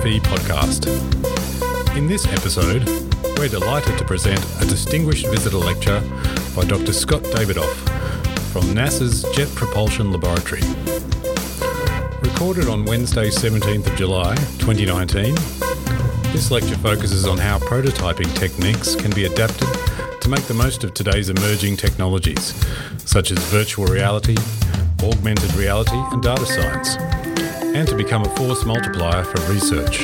Podcast. In this episode, we're delighted to present a distinguished visitor lecture by Dr. Scott Davidoff from NASA's Jet Propulsion Laboratory. Recorded on Wednesday, 17th of July, 2019, this lecture focuses on how prototyping techniques can be adapted to make the most of today's emerging technologies, such as virtual reality, augmented reality, and data science, and to become a force multiplier for research.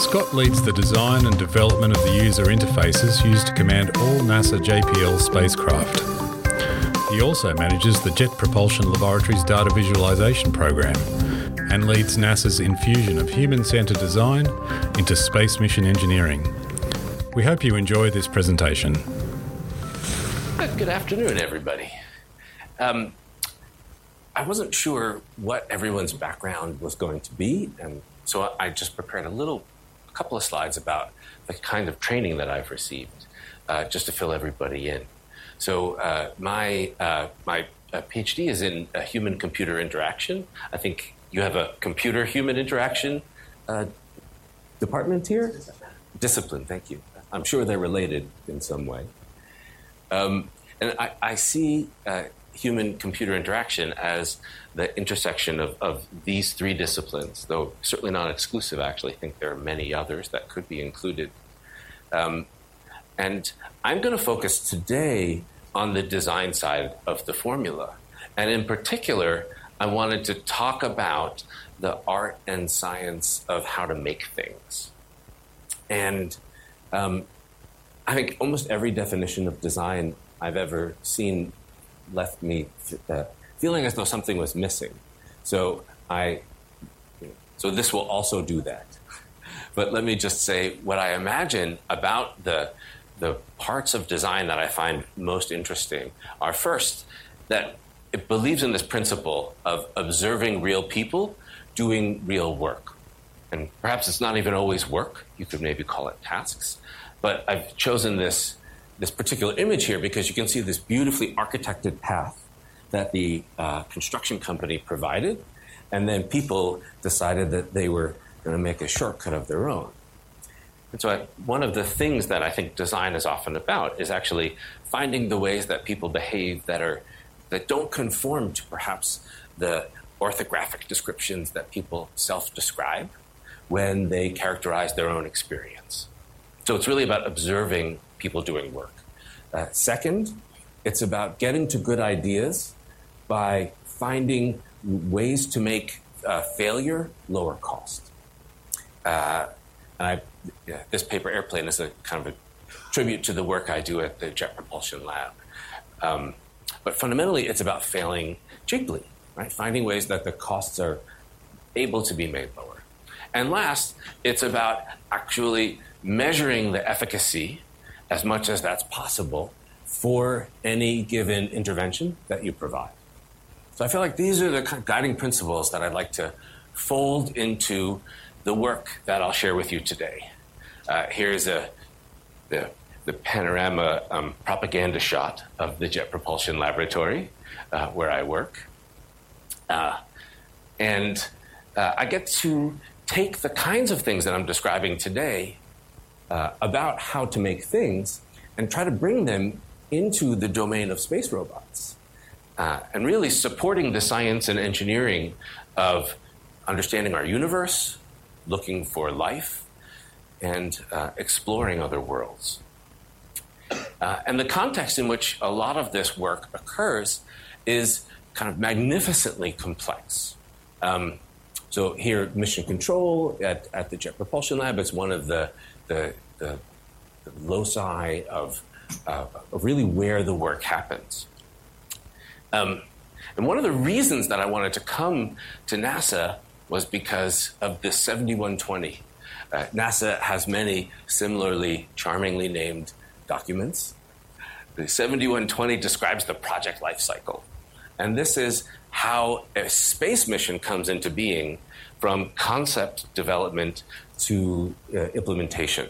Scott leads the design and development of the user interfaces used to command all NASA JPL spacecraft. He also manages the Jet Propulsion Laboratory's data visualization program and leads NASA's infusion of human centered design into space mission engineering. We hope you enjoy this presentation. Good afternoon, everybody. Um, I wasn't sure what everyone's background was going to be, and so I just prepared a little, a couple of slides about the kind of training that I've received, uh, just to fill everybody in. So uh, my uh, my uh, PhD is in human-computer interaction. I think you have a computer-human interaction uh, department here. Discipline. Thank you. I'm sure they're related in some way. Um, and I, I see uh, human computer interaction as the intersection of, of these three disciplines, though certainly not exclusive, actually. I think there are many others that could be included. Um, and I'm going to focus today on the design side of the formula. And in particular, I wanted to talk about the art and science of how to make things. And um, I think almost every definition of design I've ever seen left me uh, feeling as though something was missing. So I, so this will also do that. But let me just say what I imagine about the the parts of design that I find most interesting are first that it believes in this principle of observing real people doing real work. And perhaps it's not even always work. You could maybe call it tasks. But I've chosen this this particular image here because you can see this beautifully architected path that the uh, construction company provided, and then people decided that they were going to make a shortcut of their own. And so, I, one of the things that I think design is often about is actually finding the ways that people behave that are that don't conform to perhaps the orthographic descriptions that people self-describe when they characterize their own experience. So it's really about observing people doing work. Uh, second, it's about getting to good ideas by finding ways to make uh, failure lower cost. Uh, and I, yeah, this paper airplane is a kind of a tribute to the work I do at the Jet Propulsion Lab. Um, but fundamentally, it's about failing cheaply, right? Finding ways that the costs are able to be made lower. And last, it's about actually measuring the efficacy as much as that's possible for any given intervention that you provide. So I feel like these are the kind of guiding principles that I'd like to fold into the work that I'll share with you today. Uh, here's a, the, the panorama um, propaganda shot of the Jet Propulsion Laboratory uh, where I work. Uh, and uh, I get to take the kinds of things that I'm describing today uh, about how to make things and try to bring them into the domain of space robots. Uh, and really supporting the science and engineering of understanding our universe, looking for life, and uh, exploring other worlds. Uh, and the context in which a lot of this work occurs is kind of magnificently complex. Um, so here, mission control at, at the Jet Propulsion Lab is one of the the, the, loci of, uh, really where the work happens. Um, and one of the reasons that I wanted to come to NASA was because of this 7120. Uh, NASA has many similarly charmingly named documents. The 7120 describes the project life cycle. And this is how a space mission comes into being from concept development to uh, implementation.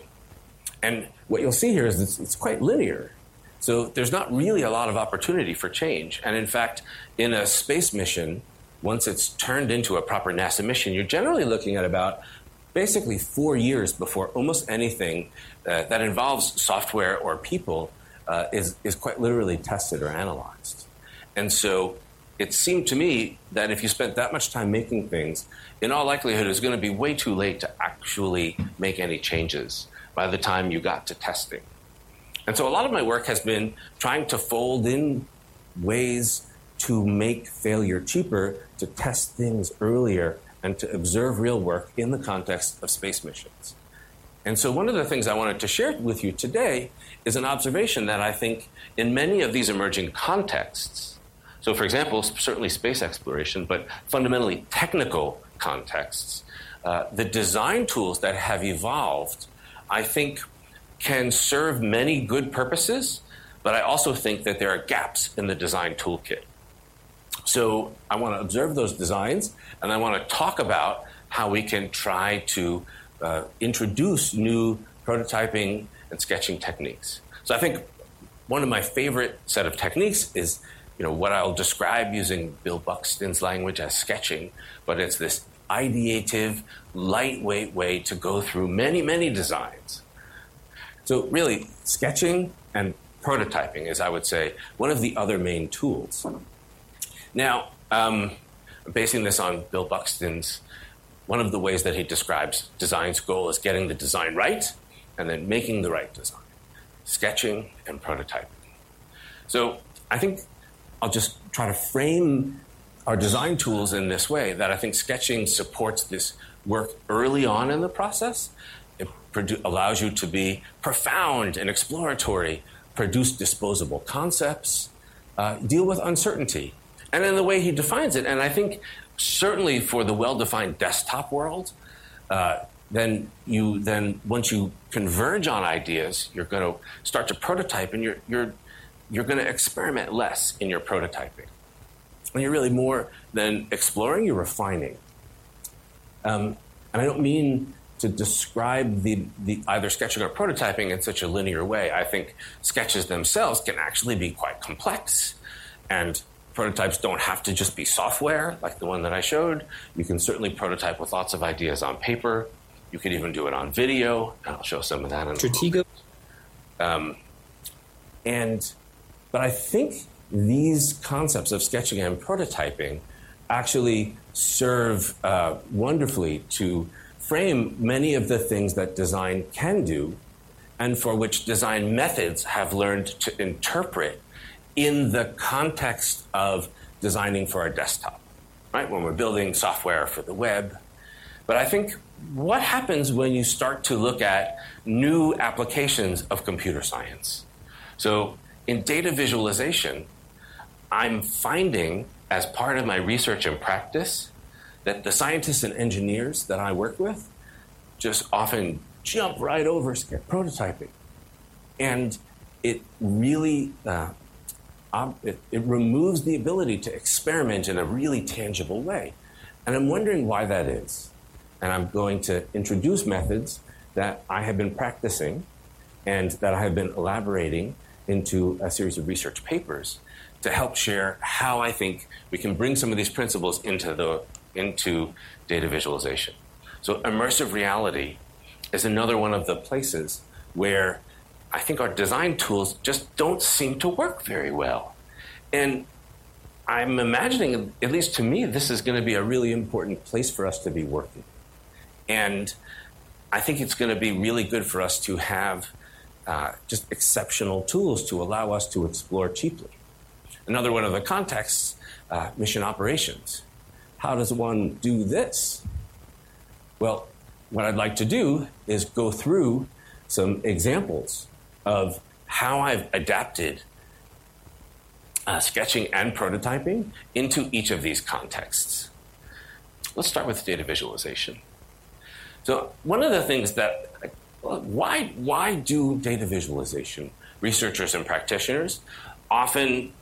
And what you'll see here is it's, it's quite linear. So there's not really a lot of opportunity for change. And in fact, in a space mission, once it's turned into a proper NASA mission, you're generally looking at about basically four years before almost anything uh, that involves software or people uh, is, is quite literally tested or analyzed. And so it seemed to me that if you spent that much time making things, in all likelihood, it was going to be way too late to actually make any changes by the time you got to testing. And so a lot of my work has been trying to fold in ways to make failure cheaper, to test things earlier, and to observe real work in the context of space missions. And so, one of the things I wanted to share with you today is an observation that I think in many of these emerging contexts, so for example, certainly space exploration, but fundamentally technical contexts, uh, the design tools that have evolved, I think, can serve many good purposes, but I also think that there are gaps in the design toolkit. So I want to observe those designs and I want to talk about how we can try to uh, introduce new prototyping and sketching techniques. So I think one of my favorite set of techniques is you know what I'll describe using Bill Buxton's language as sketching, but it's this ideative, lightweight way to go through many, many designs. So really, sketching and prototyping is, I would say, one of the other main tools. Now, um, basing this on Bill Buxton's, one of the ways that he describes design's goal is getting the design right and then making the right design, sketching and prototyping. So I think I'll just try to frame our design tools in this way that I think sketching supports this work early on in the process. It produ- allows you to be profound and exploratory, produce disposable concepts, uh, deal with uncertainty, and in the way he defines it. And I think certainly for the well-defined desktop world, uh, then you then once you converge on ideas, you're going to start to prototype, and you're you're you're going to experiment less in your prototyping, and you're really more than exploring, you're refining. Um, and I don't mean to describe the, the either sketching or prototyping in such a linear way. I think sketches themselves can actually be quite complex, and prototypes don't have to just be software like the one that I showed. You can certainly prototype with lots of ideas on paper. You could even do it on video, and I'll show some of that in Stratego. um, and but I think these concepts of sketching and prototyping actually serve uh, wonderfully to frame many of the things that design can do and for which design methods have learned to interpret in the context of designing for a desktop, right? When we're building software for the web. But I think what happens when you start to look at new applications of computer science? So, in data visualization, I'm finding as part of my research and practice that the scientists and engineers that I work with just often jump right over prototyping. And it really uh, it, it removes the ability to experiment in a really tangible way. And I'm wondering why that is. And I'm going to introduce methods that I have been practicing and that I have been elaborating into a series of research papers to help share how I think we can bring some of these principles into, the, into data visualization. So, immersive reality is another one of the places where I think our design tools just don't seem to work very well. And I'm imagining, at least to me, this is going to be a really important place for us to be working. And I think it's going to be really good for us to have uh, just exceptional tools to allow us to explore cheaply. Another one of the contexts uh, mission operations. How does one do this? Well, what I'd like to do is go through some examples of how I've adapted uh, sketching and prototyping into each of these contexts. Let's start with data visualization. So, one of the things that why why do data visualization researchers and practitioners often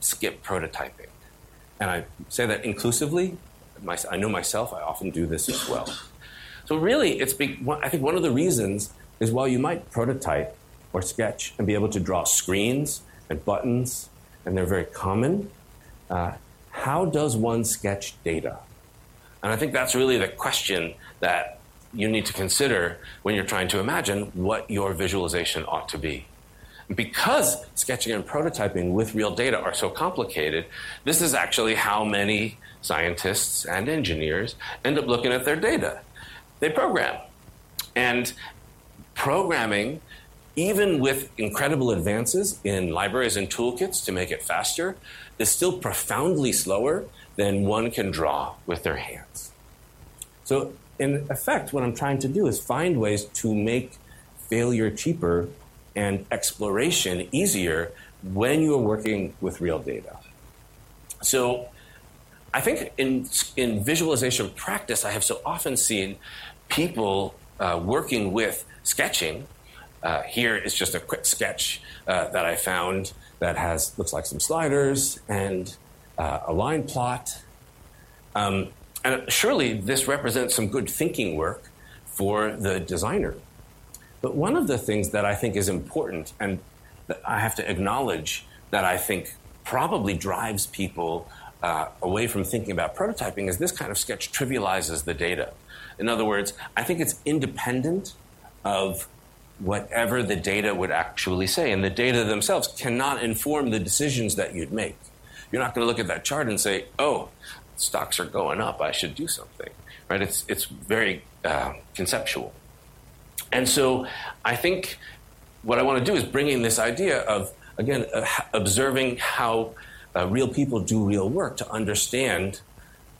skip prototyping? And I say that inclusively. I know myself. I often do this as well. So really, it's I think one of the reasons is while you might prototype or sketch and be able to draw screens and buttons, and they're very common. Uh, how does one sketch data? And I think that's really the question that you need to consider when you're trying to imagine what your visualization ought to be. Because sketching and prototyping with real data are so complicated, this is actually how many scientists and engineers end up looking at their data. They program. And programming, even with incredible advances in libraries and toolkits to make it faster, is still profoundly slower than one can draw with their hands. So, in effect, what I'm trying to do is find ways to make failure cheaper and exploration easier when you're working with real data. So, I think in, in visualization practice, I have so often seen people uh, working with sketching. Uh, here is just a quick sketch uh, that I found that has looks like some sliders and uh, a line plot. Um, and surely this represents some good thinking work for the designer. But one of the things that I think is important and that I have to acknowledge that I think probably drives people uh, away from thinking about prototyping is this kind of sketch trivializes the data. In other words, I think it's independent of whatever the data would actually say. And the data themselves cannot inform the decisions that you'd make. You're not going to look at that chart and say, oh, stocks are going up, I should do something. Right? It's, it's very uh, conceptual. And so I think what I want to do is bring in this idea of, again, uh, observing how uh, real people do real work to understand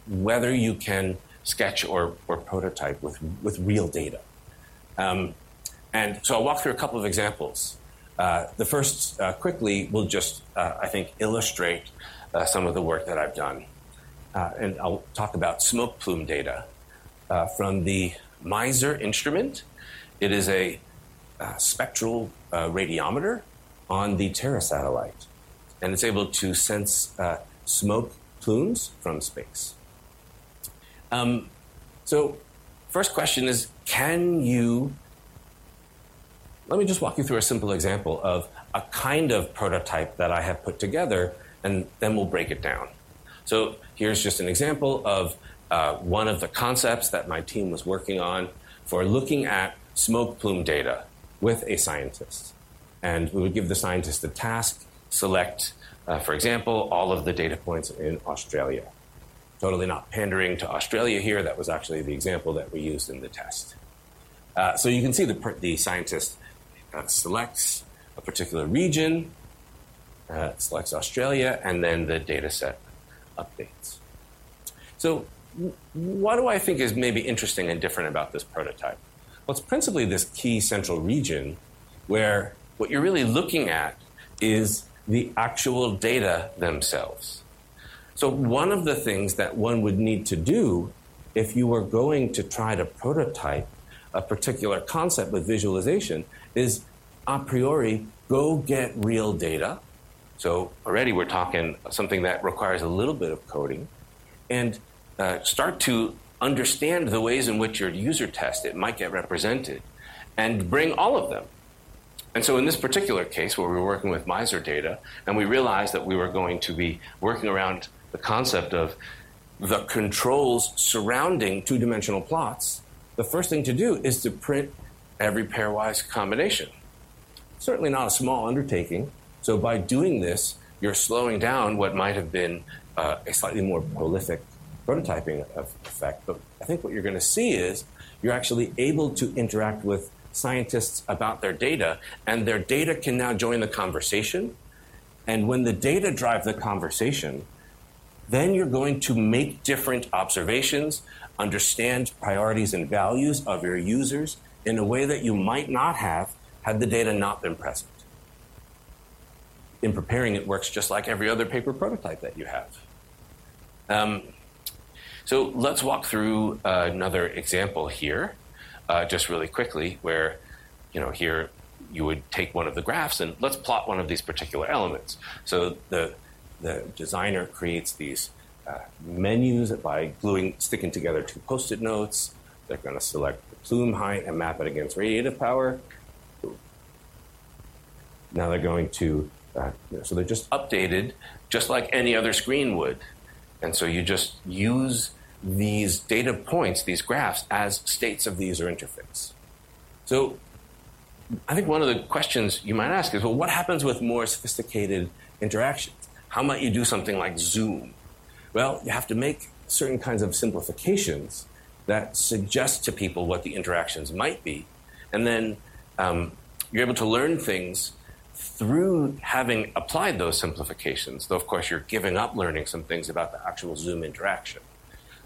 whether you can sketch or, or prototype with, with real data. Um, and so I'll walk through a couple of examples. Uh, the first, uh, quickly, will just, uh, I think, illustrate uh, some of the work that I've done. And I'll talk about smoke plume data from the MISR instrument. It is a spectral radiometer on the Terra satellite, and it's able to sense smoke plumes from space. Um, so, first question is can you? Let me just walk you through a simple example of a kind of prototype that I have put together, and then we'll break it down. So, here's just an example of uh, one of the concepts that my team was working on for looking at smoke plume data with a scientist. And we would give the scientist a task, select, uh, for example, all of the data points in Australia totally not pandering to Australia here. That was actually the example that we used in the test. Uh, so you can see the, the scientist uh, selects a particular region, uh, selects Australia, and then the data set updates. So, what do I think is maybe interesting and different about this prototype? Well, it's principally this key central region where what you're really looking at is the actual data themselves. So, one of the things that one would need to do if you were going to try to prototype a particular concept with visualization is a priori go get real data. So, already we're talking something that requires a little bit of coding and uh, start to understand the ways in which your user test it might get represented and bring all of them. And so, in this particular case, where we were working with MISR data, and we realized that we were going to be working around the concept of the controls surrounding two dimensional plots, the first thing to do is to print every pairwise combination. Certainly not a small undertaking. So, by doing this, you're slowing down what might have been uh, a slightly more prolific prototyping effect. But I think what you're going to see is you're actually able to interact with scientists about their data, and their data can now join the conversation. And when the data drive the conversation, then you're going to make different observations, understand priorities and values of your users in a way that you might not have had the data not been present. In preparing, it works just like every other paper prototype that you have. Um, so let's walk through uh, another example here, uh, just really quickly, where, you know, here you would take one of the graphs and let's plot one of these particular elements. So the the designer creates these uh, menus by gluing, sticking together two post-it notes. They're going to select the plume height and map it against radiative power. Now they're going to, uh, so they're just updated just like any other screen would. And so you just use these data points, these graphs, as states of the user interface. So I think one of the questions you might ask is well, what happens with more sophisticated interactions? How might you do something like Zoom? Well, you have to make certain kinds of simplifications that suggest to people what the interactions might be. And then um, you're able to learn things through having applied those simplifications, though, of course, you're giving up learning some things about the actual Zoom interaction.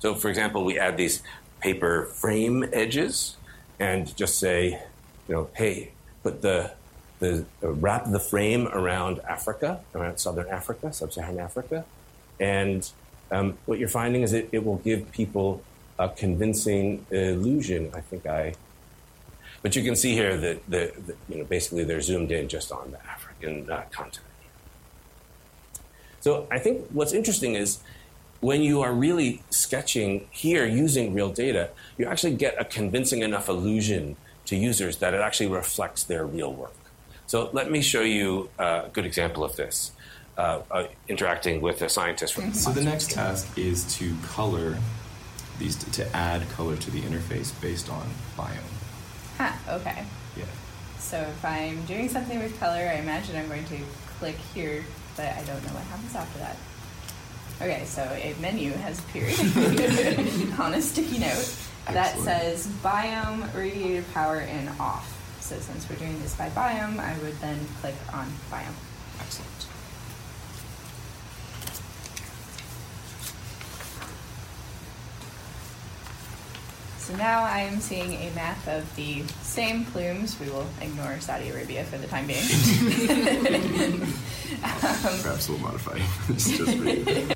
So, for example, we add these paper frame edges and just say, you know, hey, put the, the uh, wrap the frame around Africa, around southern Africa, sub-Saharan Africa, and um, what you're finding is it, it will give people a convincing illusion. I think I, but you can see here that the, the you know basically they're zoomed in just on the African uh, continent. So I think what's interesting is when you are really sketching here using real data, you actually get a convincing enough illusion to users that it actually reflects their real work. So let me show you a good example of this. Uh, uh, interacting with a scientist from. So the next task is to color these to add color to the interface based on biome. Huh, okay. Yeah. So if I'm doing something with color, I imagine I'm going to click here, but I don't know what happens after that. Okay, so a menu has appeared on a sticky note that Excellent. says biome, radiated power, and off. So since we're doing this by biome, I would then click on biome. Excellent. So now I am seeing a map of the same plumes. We will ignore Saudi Arabia for the time being. Perhaps we'll modify this just for you.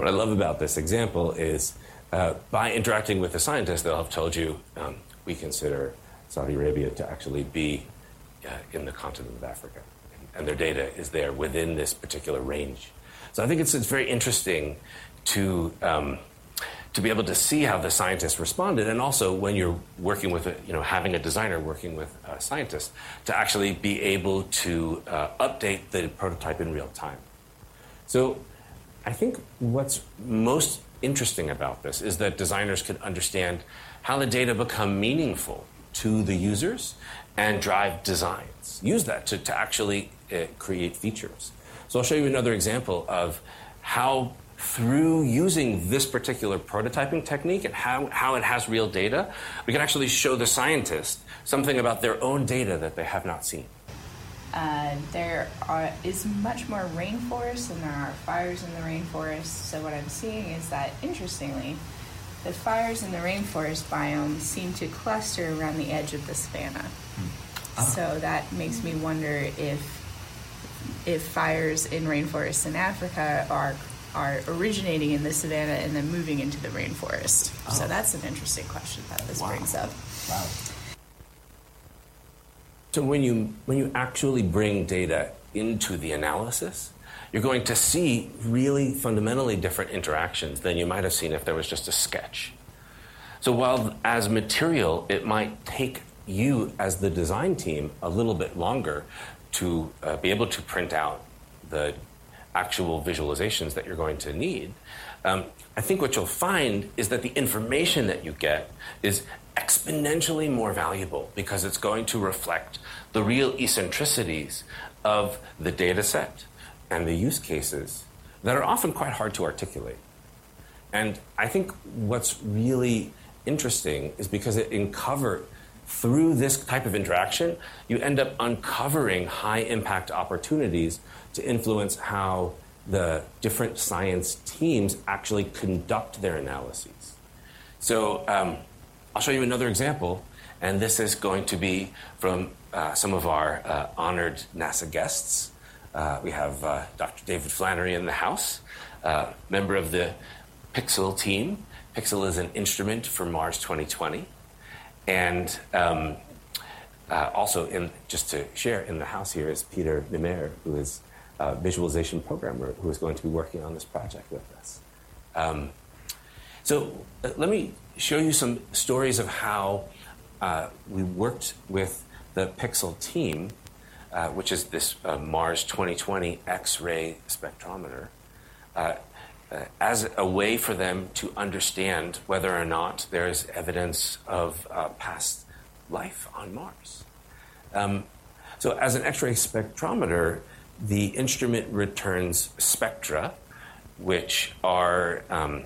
What I love about this example is uh, by interacting with a scientist, they'll have told you um, we consider Saudi Arabia to actually be uh, in the continent of Africa, and their data is there within this particular range. So I think it's, it's very interesting to um, to be able to see how the scientists responded, and also when you're working with, a, you know, having a designer working with a scientist, to actually be able to uh, update the prototype in real time. So I think what's most interesting about this is that designers could understand how the data become meaningful to the users and drive designs. Use that to, to actually uh, create features. So I'll show you another example of how through using this particular prototyping technique and how, how it has real data, we can actually show the scientist something about their own data that they have not seen. Uh, there are, is much more rainforest and there are fires in the rainforest. So, what I'm seeing is that, interestingly, the fires in the rainforest biome seem to cluster around the edge of the savanna. So, that makes me wonder if, if fires in rainforests in Africa are, are originating in the savanna and then moving into the rainforest. So, that's an interesting question that this Wow. brings up. Wow. So when you when you actually bring data into the analysis, you're going to see really fundamentally different interactions than you might have seen if there was just a sketch. So while as material it might take you as the design team a little bit longer to uh, be able to print out the actual visualizations that you're going to need, um, I think what you'll find is that the information that you get is exponentially more valuable because it's going to reflect the real eccentricities of the data set and the use cases that are often quite hard to articulate. And I think what's really interesting is because it uncovered through this type of interaction, you end up uncovering high impact opportunities to influence how the different science teams actually conduct their analyses. So um, I'll show you another example, and this is going to be from uh, some of our uh, honored NASA guests. Uh, we have uh, Dr. David Flannery in the house, uh, member of the PIXL team. PIXL is an instrument for Mars 2020. And um, uh, also, in, just to share, in the house here is Peter Nemer, who is a visualization programmer who is going to be working on this project with us. Um, so let me show you some stories of how uh, we worked with the PIXL team, uh, which is this uh, Mars 2020 X-ray spectrometer. Uh, uh, as a way for them to understand whether or not there is evidence of uh, past life on Mars. Um, so, as an X ray spectrometer, the instrument returns spectra, which are um,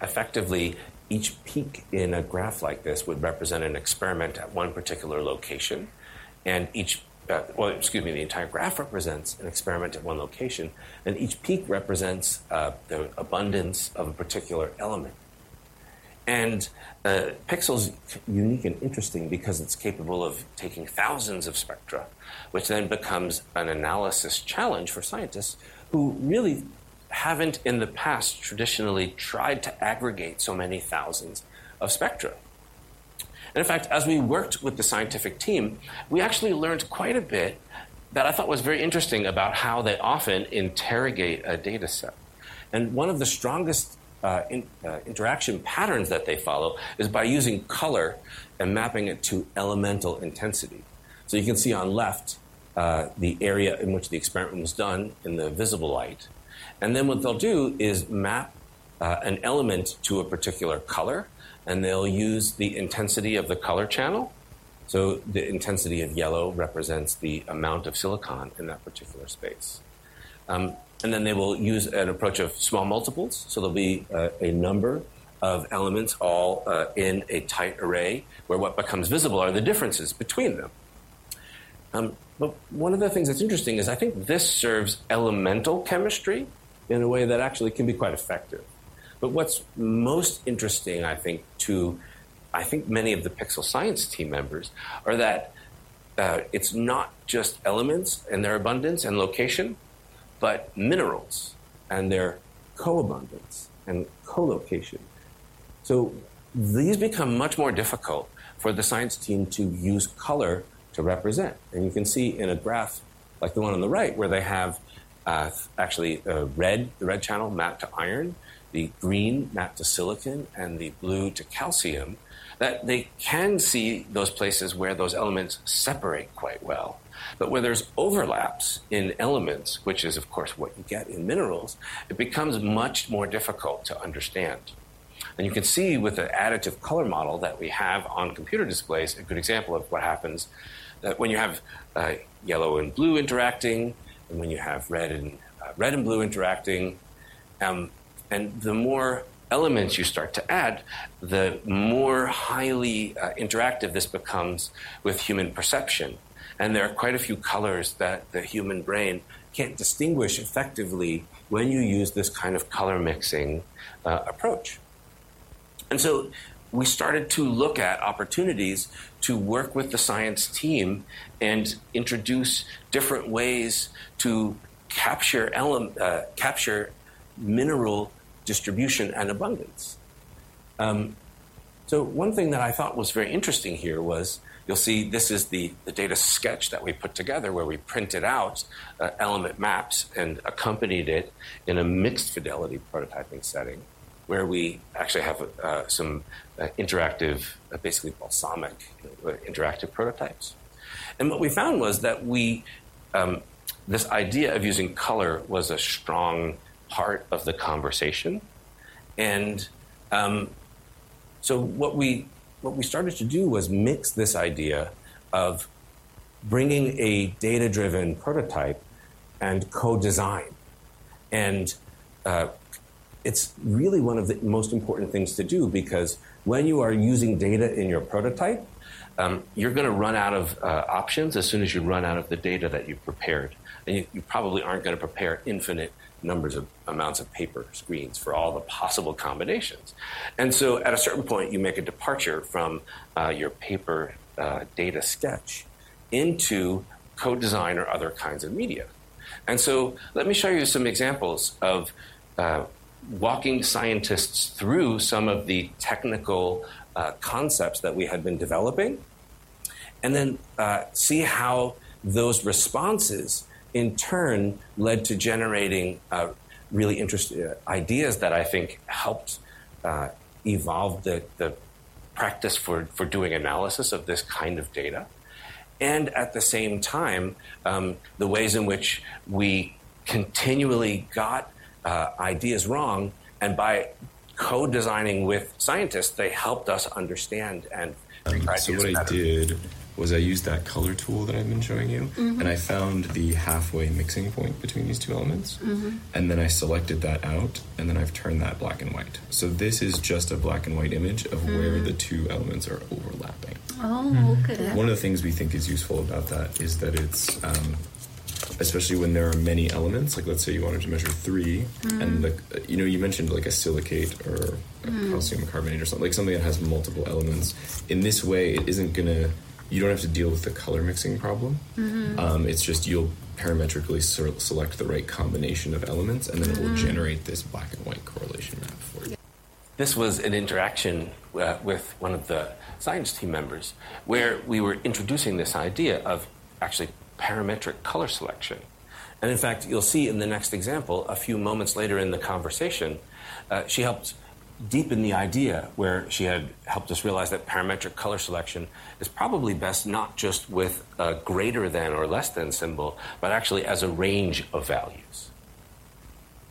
effectively each peak in a graph like this would represent an experiment at one particular location, and each uh, well, excuse me, the entire graph represents an experiment at one location, and each peak represents uh, the abundance of a particular element. And uh, PIXL's unique and interesting because it's capable of taking thousands of spectra, which then becomes an analysis challenge for scientists who really haven't in the past traditionally tried to aggregate so many thousands of spectra. And in fact, as we worked with the scientific team, we actually learned quite a bit that I thought was very interesting about how they often interrogate a data set. And one of the strongest uh, in, uh, interaction patterns that they follow is by using color and mapping it to elemental intensity. So you can see on left uh, the area in which the experiment was done in the visible light. And then what they'll do is map uh, an element to a particular color and they'll use the intensity of the color channel. So the intensity of yellow represents the amount of silicon in that particular space. Um, and then they will use an approach of small multiples. So there'll be uh, a number of elements all uh, in a tight array where what becomes visible are the differences between them. Um, but one of the things that's interesting is I think this serves elemental chemistry in a way that actually can be quite effective. But what's most interesting, I think, to I think many of the PIXL Science team members are that uh, it's not just elements and their abundance and location, but minerals and their co-abundance and co-location. So these become much more difficult for the science team to use color to represent. And you can see in a graph like the one on the right where they have uh, actually uh, red, the red channel mapped to iron, the green mapped to silicon, and the blue to calcium, that they can see those places where those elements separate quite well. But where there's overlaps in elements, which is, of course, what you get in minerals, it becomes much more difficult to understand. And you can see with the additive color model that we have on computer displays a good example of what happens that when you have uh, yellow and blue interacting, when you have red and uh, red and blue interacting, um, and the more elements you start to add, the more highly uh, interactive this becomes with human perception. And there are quite a few colors that the human brain can't distinguish effectively when you use this kind of color mixing uh, approach. And so we started to look at opportunities to work with the science team and introduce different ways to capture, ele- uh, capture mineral distribution and abundance. Um, so, one thing that I thought was very interesting here was you'll see this is the, the data sketch that we put together where we printed out uh, element maps and accompanied it in a mixed fidelity prototyping setting where we actually have uh, some uh, interactive, uh, basically Balsamiq uh, interactive prototypes. And what we found was that we, um, this idea of using color was a strong part of the conversation. And um, so what we what we started to do was mix this idea of bringing a data driven prototype and co design. And uh, it's really one of the most important things to do because when you are using data in your prototype, um, you're going to run out of uh, options as soon as you run out of the data that you've prepared. And you, you probably aren't going to prepare infinite numbers of amounts of paper screens for all the possible combinations. And so at a certain point, you make a departure from uh, your paper uh, data sketch into code design or other kinds of media. And so let me show you some examples of uh, walking scientists through some of the technical uh, concepts that we had been developing, and then uh, see how those responses in turn led to generating uh, really interesting uh, ideas that I think helped uh, evolve the, the practice for, for doing analysis of this kind of data. And at the same time, um, the ways in which we continually got uh, ideas wrong And by co designing with scientists, they helped us understand and um, so what I did was I used that color tool that I've been showing you, mm-hmm. and I found the halfway mixing point between these two elements, mm-hmm. and then I selected that out, and then I've turned that black and white. So this is just a black and white image of mm. where the two elements are overlapping. Oh, okay. One of the things we think is useful about that is that it's um, especially when there are many elements. Like let's say you wanted to measure three, mm. and the you know you mentioned like a silicate or a mm. calcium carbonate or something like something that has multiple elements. In this way, it isn't gonna. You don't have to deal with the color mixing problem. Mm-hmm. Um, it's just you'll parametrically ser- select the right combination of elements, and then mm-hmm. it will mm-hmm. generate this black and white correlation map for you. This was an interaction uh, with one of the science team members where we were introducing this idea of actually parametric color selection. And in fact, you'll see in the next example, a few moments later in the conversation, uh, she helped deepen the idea where she had helped us realize that parametric color selection is probably best not just with a greater than or less than symbol, but actually as a range of values.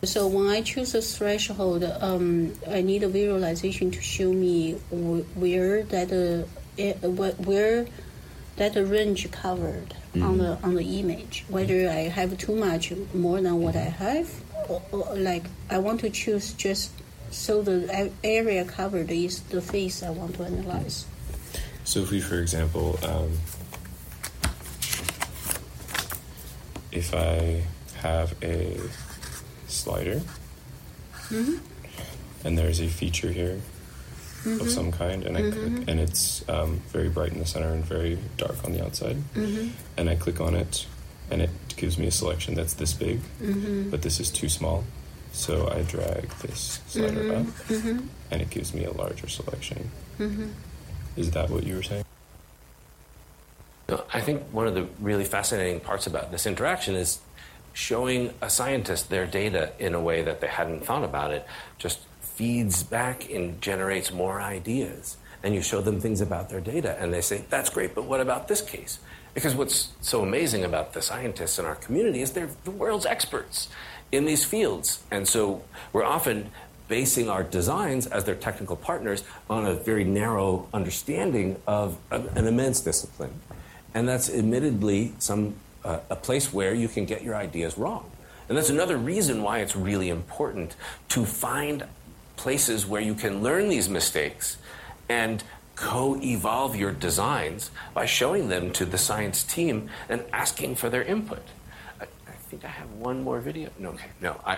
So when I choose a threshold, um, I need a visualization to show me where that uh, where that range covered mm. on the on the image. Whether I have too much more than what I have, or, or like I want to choose just so the area covered is the face I want to analyze. So if we, for example, um, if I have a slider mm-hmm. and there's a feature here mm-hmm. of some kind, and I mm-hmm. click, and it's um, very bright in the center and very dark on the outside. Mm-hmm. And I click on it, and it gives me a selection that's this big, mm-hmm. but this is too small. So I drag this slider mm-hmm. up, mm-hmm. and it gives me a larger selection. Is that what you were saying? I think one of the really fascinating parts about this interaction is showing a scientist their data in a way that they hadn't thought about it just feeds back and generates more ideas. And you show them things about their data, and they say, That's great, but what about this case? Because what's so amazing about the scientists in our community is they're the world's experts in these fields. And so we're often basing our designs as their technical partners on a very narrow understanding of an immense discipline. And that's admittedly some uh, a place where you can get your ideas wrong. And that's another reason why it's really important to find places where you can learn these mistakes and co evolve your designs by showing them to the science team and asking for their input. I, I think I have one more video. No, okay, no. I,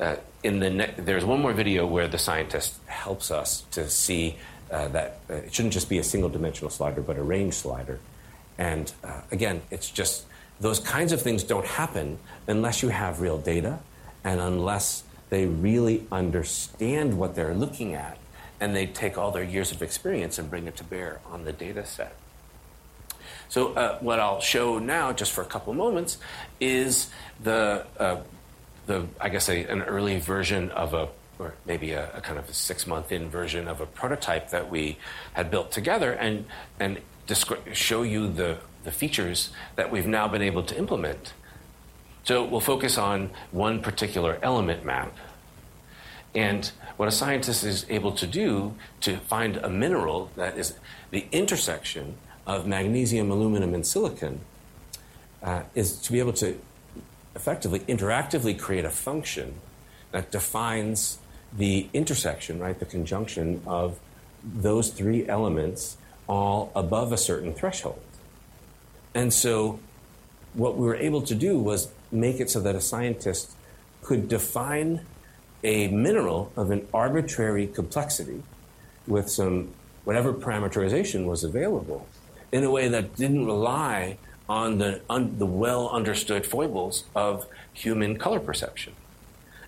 uh, in the ne- there's one more video where the scientist helps us to see uh, that uh, it shouldn't just be a single dimensional slider, but a range slider. And uh, again, it's just those kinds of things don't happen unless you have real data and unless they really understand what they're looking at and they take all their years of experience and bring it to bear on the data set. So, uh, what I'll show now, just for a couple moments, is the, uh, the I guess, a, an early version of a, or maybe a, a kind of a six month in version of a prototype that we had built together and, and descri- show you the, the features that we've now been able to implement so we'll focus on one particular element map. And what a scientist is able to do to find a mineral that is the intersection of magnesium, aluminum, and silicon uh, is to be able to effectively, interactively create a function that defines the intersection, right, the conjunction of those three elements all above a certain threshold. And so what we were able to do was make it so that a scientist could define a mineral of an arbitrary complexity with some whatever parameterization was available in a way that didn't rely on the, the well understood foibles of human color perception.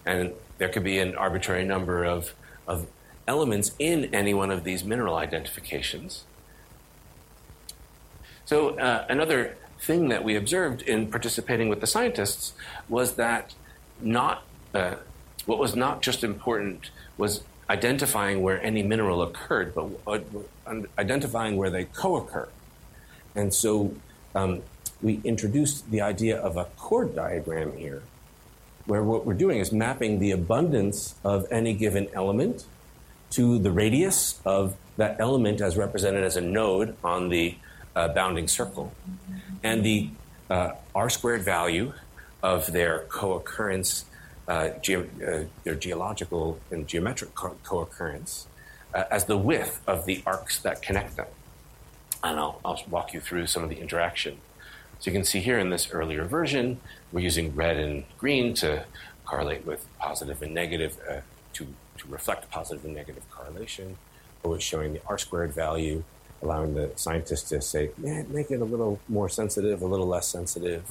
And there could be an arbitrary number of, of elements in any one of these mineral identifications. So, uh, another thing that we observed in participating with the scientists was that not uh, what was not just important was identifying where any mineral occurred, but uh, identifying where they co-occur. And so um, we introduced the idea of a chord diagram here, where what we're doing is mapping the abundance of any given element to the radius of that element as represented as a node on the uh, bounding circle. And the uh, r squared value of their co-occurrence, uh, ge- uh, their geological and geometric co- occurrence uh, as the width of the arcs that connect them. And I'll, I'll walk you through some of the interaction. So you can see here in this earlier version, we're using red and green to correlate with positive and negative, uh, to, to reflect positive and negative correlation. But we're showing the R squared value, allowing the scientists to say, yeah, make it a little more sensitive, a little less sensitive.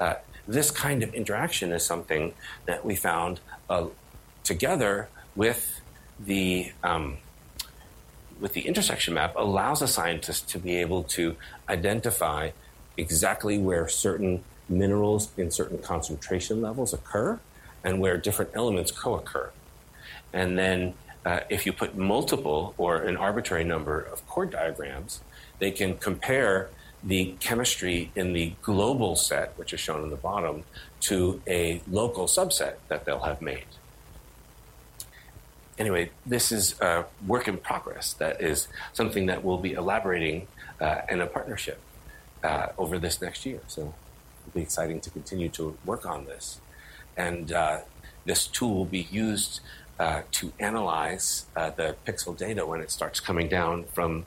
Uh, this kind of interaction is something that we found uh, together with the um, with the intersection map allows a scientist to be able to identify exactly where certain minerals in certain concentration levels occur and where different elements co-occur. And then uh, if you put multiple or an arbitrary number of chord diagrams, they can compare the chemistry in the global set, which is shown in the bottom, to a local subset that they'll have made. Anyway, this is a work in progress. That is something that we'll be elaborating uh, in a partnership uh, over this next year. So it'll be exciting to continue to work on this. And uh, this tool will be used uh, to analyze uh, the PIXL data when it starts coming down from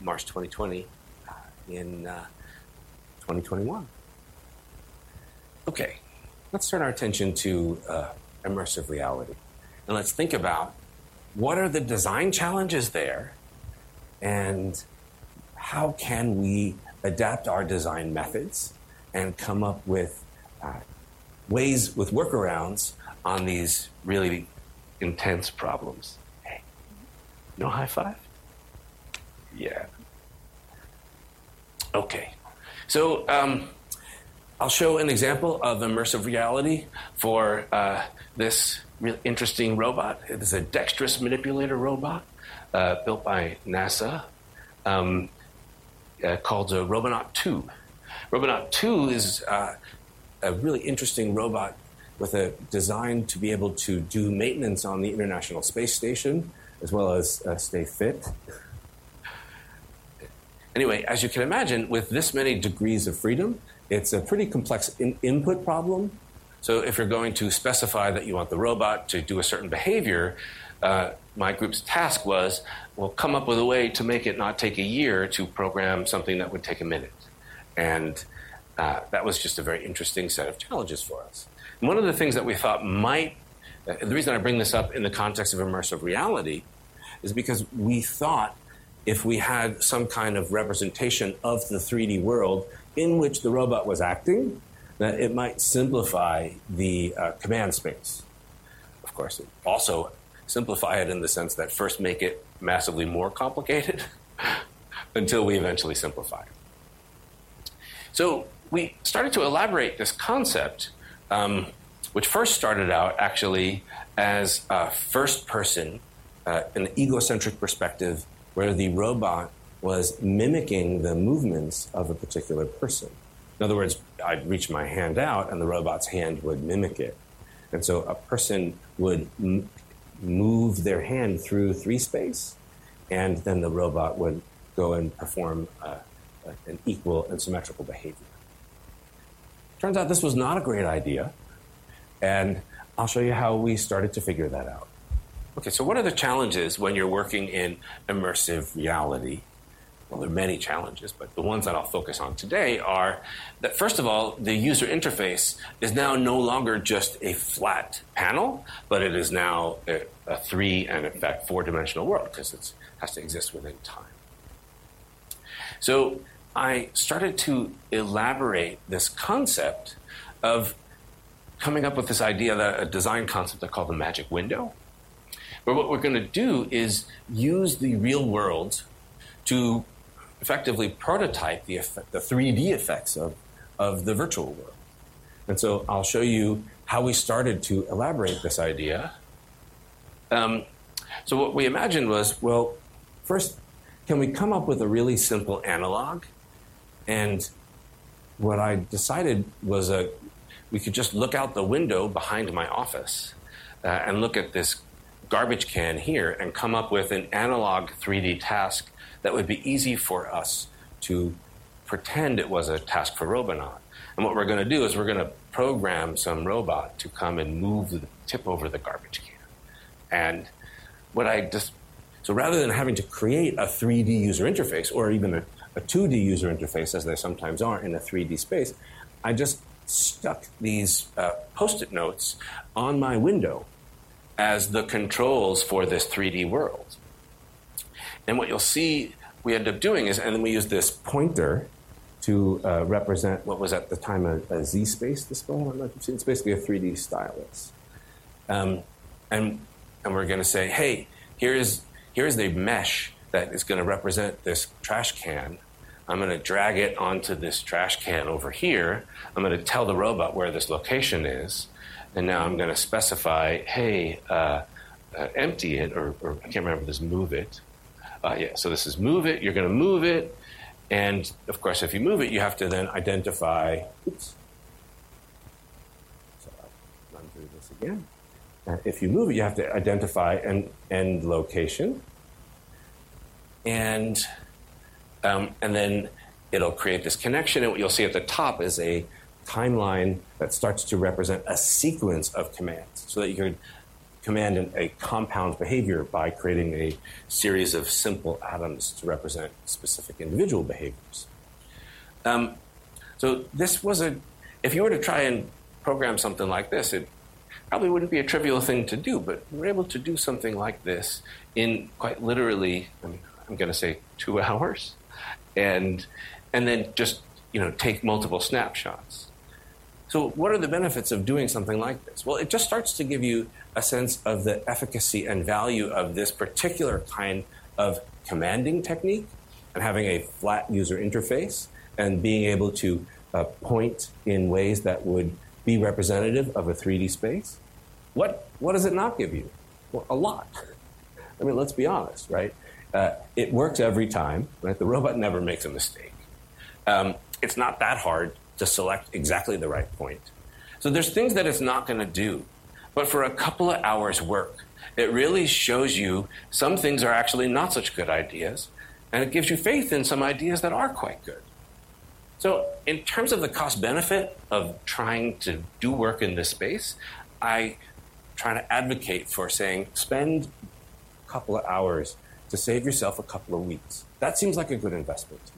Mars 2020 uh, in 2021. Okay, let's turn our attention to immersive reality. And let's think about what are the design challenges there and how can we adapt our design methods and come up with uh, ways with workarounds on these really intense problems. Hey, no high five? Yeah. Okay. So um, I'll show an example of immersive reality for uh, this really interesting robot. It is a dexterous manipulator robot uh, built by NASA um, uh, called uh, Robonaut 2. Robonaut 2 is uh, a really interesting robot with a design to be able to do maintenance on the International Space Station as well as uh, stay fit. Anyway, as you can imagine, with this many degrees of freedom, it's a pretty complex in- input problem so if you're going to specify that you want the robot to do a certain behavior, uh, my group's task was, well, come up with a way to make it not take a year to program something that would take a minute. And uh, that was just a very interesting set of challenges for us. One of the things that we thought might, uh, the reason I bring this up in the context of immersive reality is because we thought if we had some kind of representation of the 3D world in which the robot was acting, that it might simplify the uh, command space. Of course, also simplify it in the sense that first make it massively more complicated until we eventually simplify it. So we started to elaborate this concept, um, which first started out actually as a first person, uh, an egocentric perspective, where the robot was mimicking the movements of a particular person. In other words, I'd reach my hand out and the robot's hand would mimic it. And so a person would m- move their hand through three space, and then the robot would go and perform uh, an equal and symmetrical behavior. Turns out this was not a great idea, and I'll show you how we started to figure that out. Okay, so what are the challenges when you're working in immersive reality? well, there are many challenges, but the ones that I'll focus on today are that, first of all, the user interface is now no longer just a flat panel, but it is now a, a three and, in fact, four dimensional world because it has to exist within time. So I started to elaborate this concept of coming up with this idea that a design concept I call the magic window. But what we're going to do is use the real world to effectively prototype the, effect, the 3D effects of, of the virtual world. And so I'll show you how we started to elaborate this idea. Um, so what we imagined was, well, first, can we come up with a really simple analog? And what I decided was a we could just look out the window behind my office uh, and look at this garbage can here and come up with an analog 3D task that would be easy for us to pretend it was a task for Robonaut. And what we're going to do is we're going to program some robot to come and move the tip over the garbage can. And what I just so rather than having to create a 3D user interface or even a, a 2D user interface, as they sometimes are in a 3D space, I just stuck these uh, post it notes on my window as the controls for this 3D world. And what you'll see we end up doing is, and then we use this pointer to uh, represent what was at the time a, a zSpace display. I don't know if you've seen It's basically a 3D stylus. Um, and, and we're going to say, hey, here's, here's the mesh that is going to represent this trash can. I'm going to drag it onto this trash can over here. I'm going to tell the robot where this location is. And now I'm going to specify, hey, uh, uh, empty it, or, or, I can't remember this, move it. Uh, yeah, so this is move it. You're going to move it. And of course, if you move it, you have to then identify. Oops. So I'll run through this again. Uh, if you move it, you have to identify an end location. And, um, and then it'll create this connection. And what you'll see at the top is a timeline that starts to represent a sequence of commands so that you can command an, a compound behavior by creating a series of simple atoms to represent specific individual behaviors. Um, so this was a, if you were to try and program something like this, it probably wouldn't be a trivial thing to do, but we're able to do something like this in quite literally, I mean, I'm going to say two hours, and and then just you know take multiple snapshots. So, what are the benefits of doing something like this? Well, it just starts to give you a sense of the efficacy and value of this particular kind of commanding technique and having a flat user interface and being able to uh, point in ways that would be representative of a 3D space. What, what does it not give you? Well, a lot. I mean, let's be honest, right? Uh, it works every time, right? The robot never makes a mistake. Um, it's not that hard to select exactly the right point. So there's things that it's not going to do. But for a couple of hours work, it really shows you some things are actually not such good ideas, and it gives you faith in some ideas that are quite good. So, in terms of the cost benefit of trying to do work in this space, I try to advocate for saying spend a couple of hours to save yourself a couple of weeks. That seems like a good investment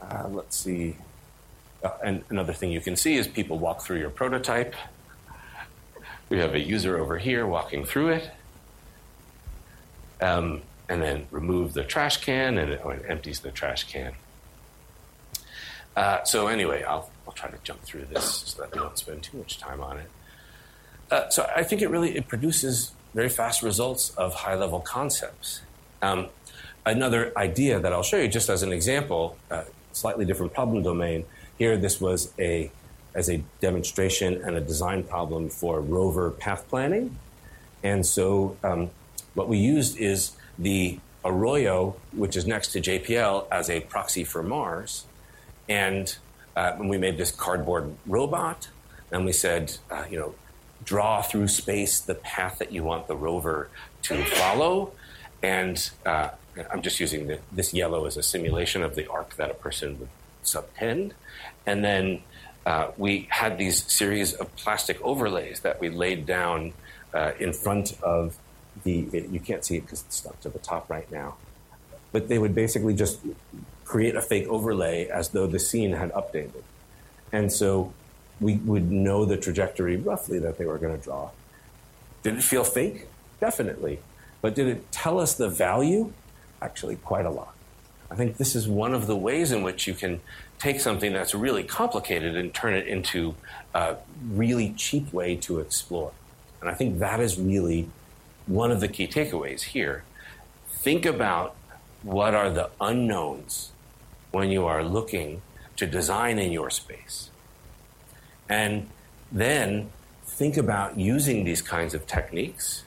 uh, let's see. Uh, and another thing you can see is people walk through your prototype. We have a user over here walking through it. Um, and then remove the trash can, and it, oh, it empties the trash can. Uh, so anyway, I'll, I'll try to jump through this so that we don't spend too much time on it. Uh, so I think it really it produces very fast results of high level concepts. Um, another idea that I'll show you just as an example uh, slightly different problem domain. Here, this was a as a demonstration and a design problem for rover path planning. And so, um, what we used is the Arroyo, which is next to JPL, as a proxy for Mars. And uh, we made this cardboard robot, and we said, uh, you know, draw through space the path that you want the rover to follow. And uh, I'm just using the, this yellow as a simulation of the arc that a person would subtend. And then uh, we had these series of plastic overlays that we laid down uh, in front of the. It, you can't see it because it's stuck to the top right now. But they would basically just create a fake overlay as though the scene had updated. And so we would know the trajectory roughly that they were going to draw. Did it feel fake? Definitely. But did it tell us the value? Actually, quite a lot. I think this is one of the ways in which you can take something that's really complicated and turn it into a really cheap way to explore. And I think that is really one of the key takeaways here. Think about what are the unknowns when you are looking to design in your space. And then think about using these kinds of techniques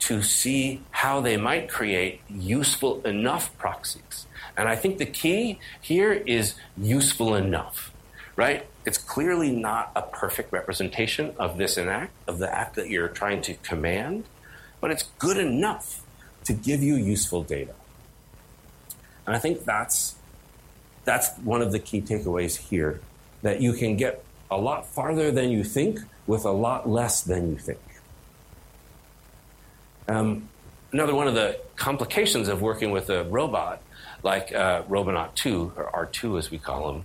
to see how they might create useful enough proxies. And I think the key here is useful enough, right? It's clearly not a perfect representation of this act, of the act that you're trying to command, but it's good enough to give you useful data. And I think that's that's one of the key takeaways here that you can get a lot farther than you think with a lot less than you think. Um, another one of the complications of working with a robot like uh, Robonaut 2, or R2 as we call them,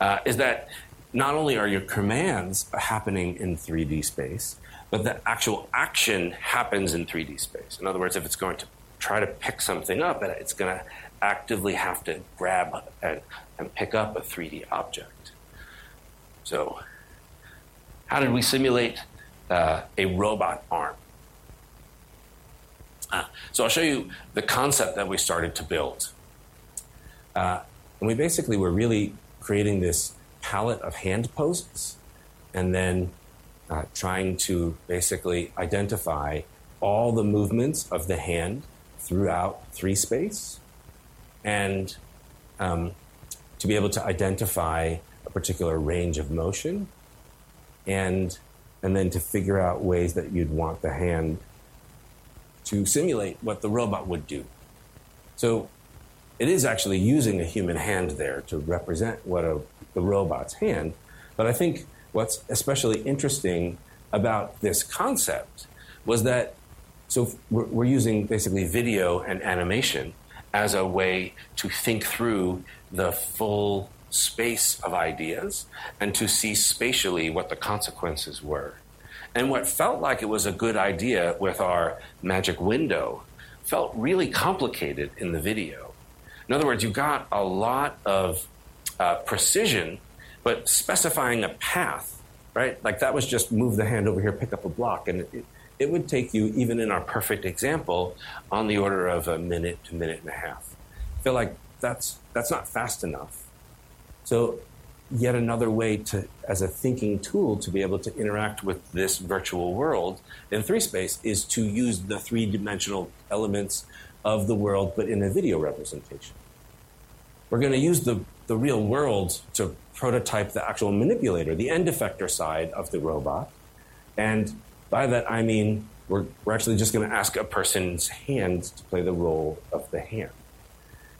uh, is that not only are your commands happening in 3D space, but the actual action happens in 3D space. In other words, if it's going to try to pick something up, it's going to actively have to grab and, and pick up a 3D object. So, how did we simulate uh, a robot arm? Uh, so I'll show you the concept that we started to build. Uh, and we basically were really creating this palette of hand poses and then uh, trying to basically identify all the movements of the hand throughout three space and um, to be able to identify a particular range of motion and and then to figure out ways that you'd want the hand to simulate what the robot would do. So it is actually using a human hand there to represent what a, the robot's hand. But I think what's especially interesting about this concept was that so we're, we're using basically video and animation as a way to think through the full space of ideas and to see spatially what the consequences were. And what felt like it was a good idea with our magic window felt really complicated in the video. In other words, you got a lot of uh, precision, but specifying a path, right? Like that was just move the hand over here, pick up a block. And it, it would take you, even in our perfect example, on the order of a minute to minute and a half. I feel like that's, that's not fast enough. So yet another way to, as a thinking tool, to be able to interact with this virtual world in three space is to use the three dimensional elements of the world, but in a video representation. We're going to use the, the real world to prototype the actual manipulator, the end effector side of the robot. And by that, I mean we're, we're actually just going to ask a person's hand to play the role of the hand.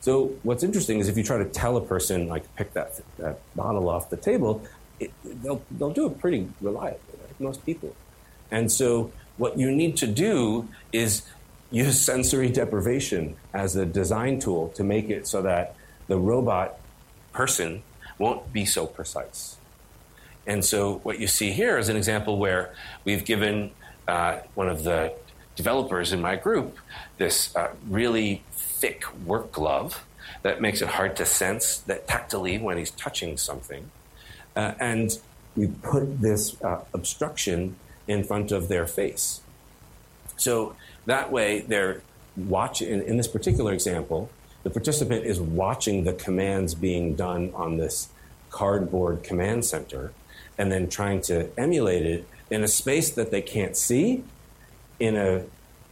So what's interesting is if you try to tell a person like pick that that bottle off the table, it, they'll they'll do it pretty reliably, like most people. And so what you need to do is use sensory deprivation as a design tool to make it so that the robot person won't be so precise. And so what you see here is an example where we've given uh, one of the developers in my group this uh, really thick work glove that makes it hard to sense that tactily when he's touching something. Uh, and we put this uh, obstruction in front of their face. So that way, they're watching, in, in this particular example, the participant is watching the commands being done on this cardboard command center and then trying to emulate it in a space that they can't see in a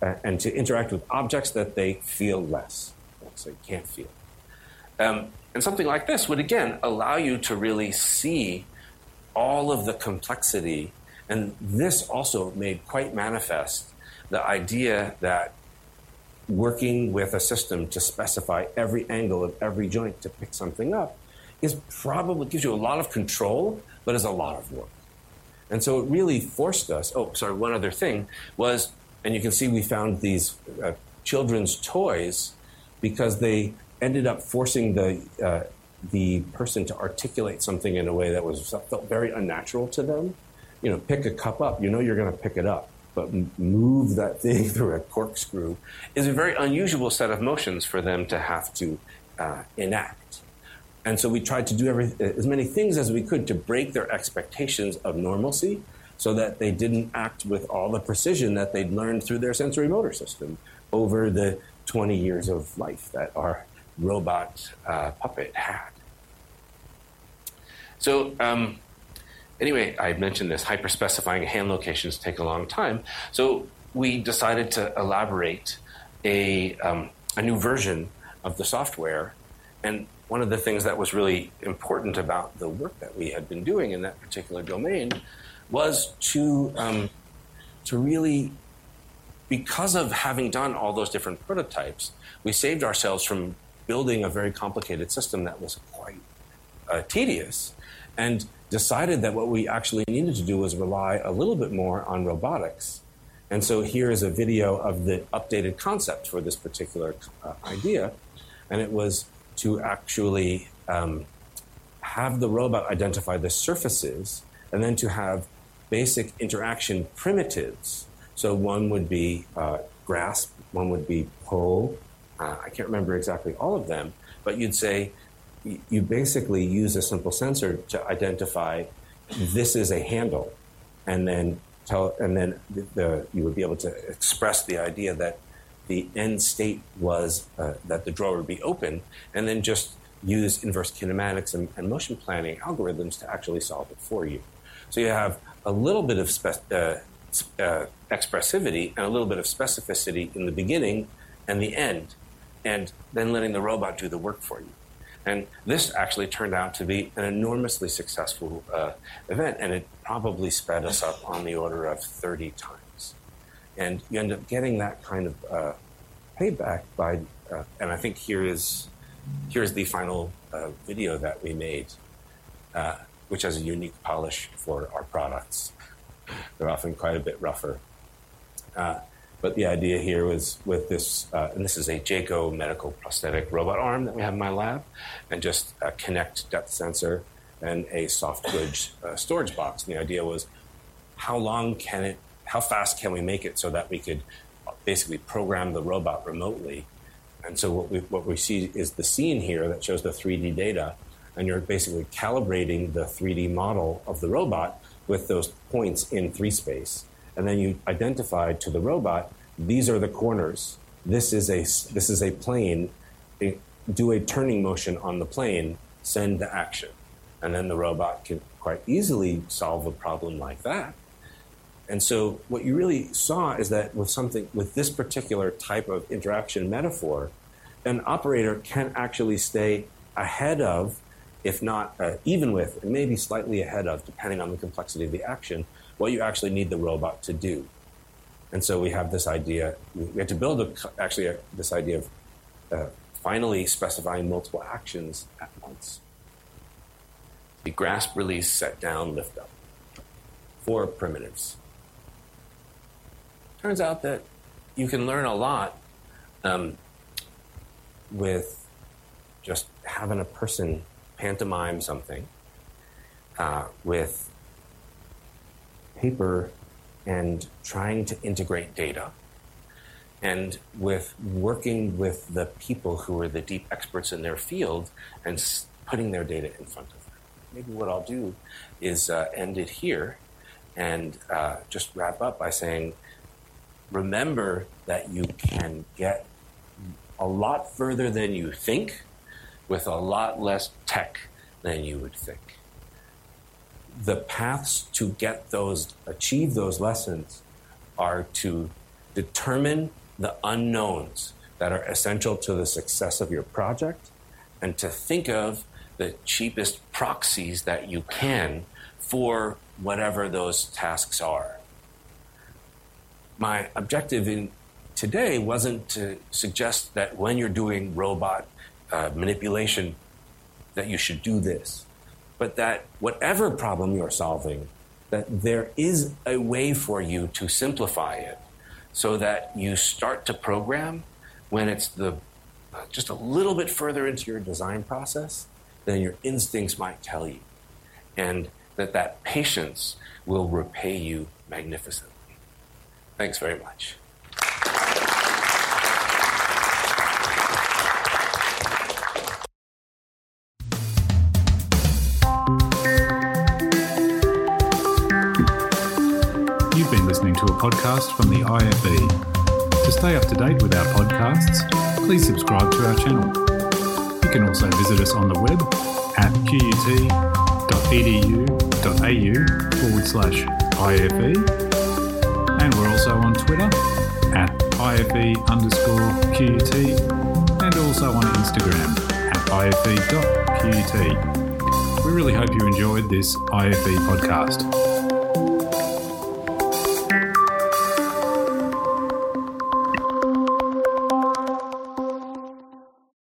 uh, and to interact with objects that they feel less, so you can't feel. Um, and something like this would again allow you to really see all of the complexity. And this also made quite manifest the idea that working with a system to specify every angle of every joint to pick something up is probably gives you a lot of control, but is a lot of work. And so it really forced us. Oh, sorry, one other thing was and you can see we found these uh, children's toys because they ended up forcing the uh, the person to articulate something in a way that was felt very unnatural to them. You know, pick a cup up. You know you're going to pick it up, but move that thing through a corkscrew is a very unusual set of motions for them to have to uh, enact. And so we tried to do every, as many things as we could to break their expectations of normalcy so that they didn't act with all the precision that they'd learned through their sensory motor system over the 20 years of life that our robot uh, puppet had. So, um, anyway, I mentioned this hyper specifying hand locations take a long time. So, we decided to elaborate a, um, a new version of the software And one of the things that was really important about the work that we had been doing in that particular domain was to um, to really because of having done all those different prototypes, we saved ourselves from building a very complicated system that was quite uh, tedious and decided that what we actually needed to do was rely a little bit more on robotics. And so here is a video of the updated concept for this particular uh, idea. And it was to actually um, have the robot identify the surfaces and then to have basic interaction primitives. So one would be uh, grasp, one would be pull. Uh, I can't remember exactly all of them, but you'd say you basically use a simple sensor to identify this is a handle, and then tell, and then the, the, you would be able to express the idea that the end state was uh, that the drawer would be open, and then just use inverse kinematics and, and, motion planning algorithms to actually solve it for you. So you have a little bit of spe- uh, uh, expressivity and a little bit of specificity in the beginning and the end, and then letting the robot do the work for you. And this actually turned out to be an enormously successful uh, event, and it probably sped us up on the order of 30 times. And you end up getting that kind of uh, payback by, uh, and I think here is here's the final uh, video that we made, uh, which has a unique polish for our products. They're often quite a bit rougher. Uh, but the idea here was with this, uh, and this is a JACO medical prosthetic robot arm that we have in my lab, and just a Kinect depth sensor and a soft goods storage box. And the idea was how long can it, how fast can we make it so that we could basically program the robot remotely. And so what we, what we see is the scene here that shows the 3D data, and you're basically calibrating the 3D model of the robot with those points in 3 space and then you identify to the robot these are the corners. This is a this is a plane. Do a turning motion on the plane. Send the action, and then the robot can quite easily solve a problem like that. And so what you really saw is that with something with this particular type of interaction metaphor, an operator can actually stay ahead of, if not uh, even with, and maybe slightly ahead of, depending on the complexity of the action, what you actually need the robot to do. And so we have this idea, we had to build a, actually a, this idea of uh, finally specifying multiple actions at once. The grasp, release, set down, lift up. Four primitives. Turns out that you can learn a lot um, with just having a person pantomime something, uh, with paper and trying to integrate data and with working with the people who are the deep experts in their field and putting their data in front of them. Maybe what I'll do is uh, end it here and uh, just wrap up by saying remember that you can get a lot further than you think with a lot less tech than you would think the paths to get those, achieve those lessons are to determine the unknowns that are essential to the success of your project and to think of the cheapest proxies that you can for whatever those tasks are. My objective in today wasn't to suggest that when you're doing robot uh, manipulation that you should do this but that whatever problem you're solving, that there is a way for you to simplify it so that you start to program when it's the just a little bit further into your design process than your instincts might tell you. And that that patience will repay you magnificently thanks very much You've been listening to a podcast from the IFE. To stay up to date with our podcasts, please subscribe to our channel. You can also visit us on the web at qut.edu.au forward slash IFE. We're also on Twitter at IFE underscore QUT and also on Instagram at ife.qut. We really hope you enjoyed this IFE podcast.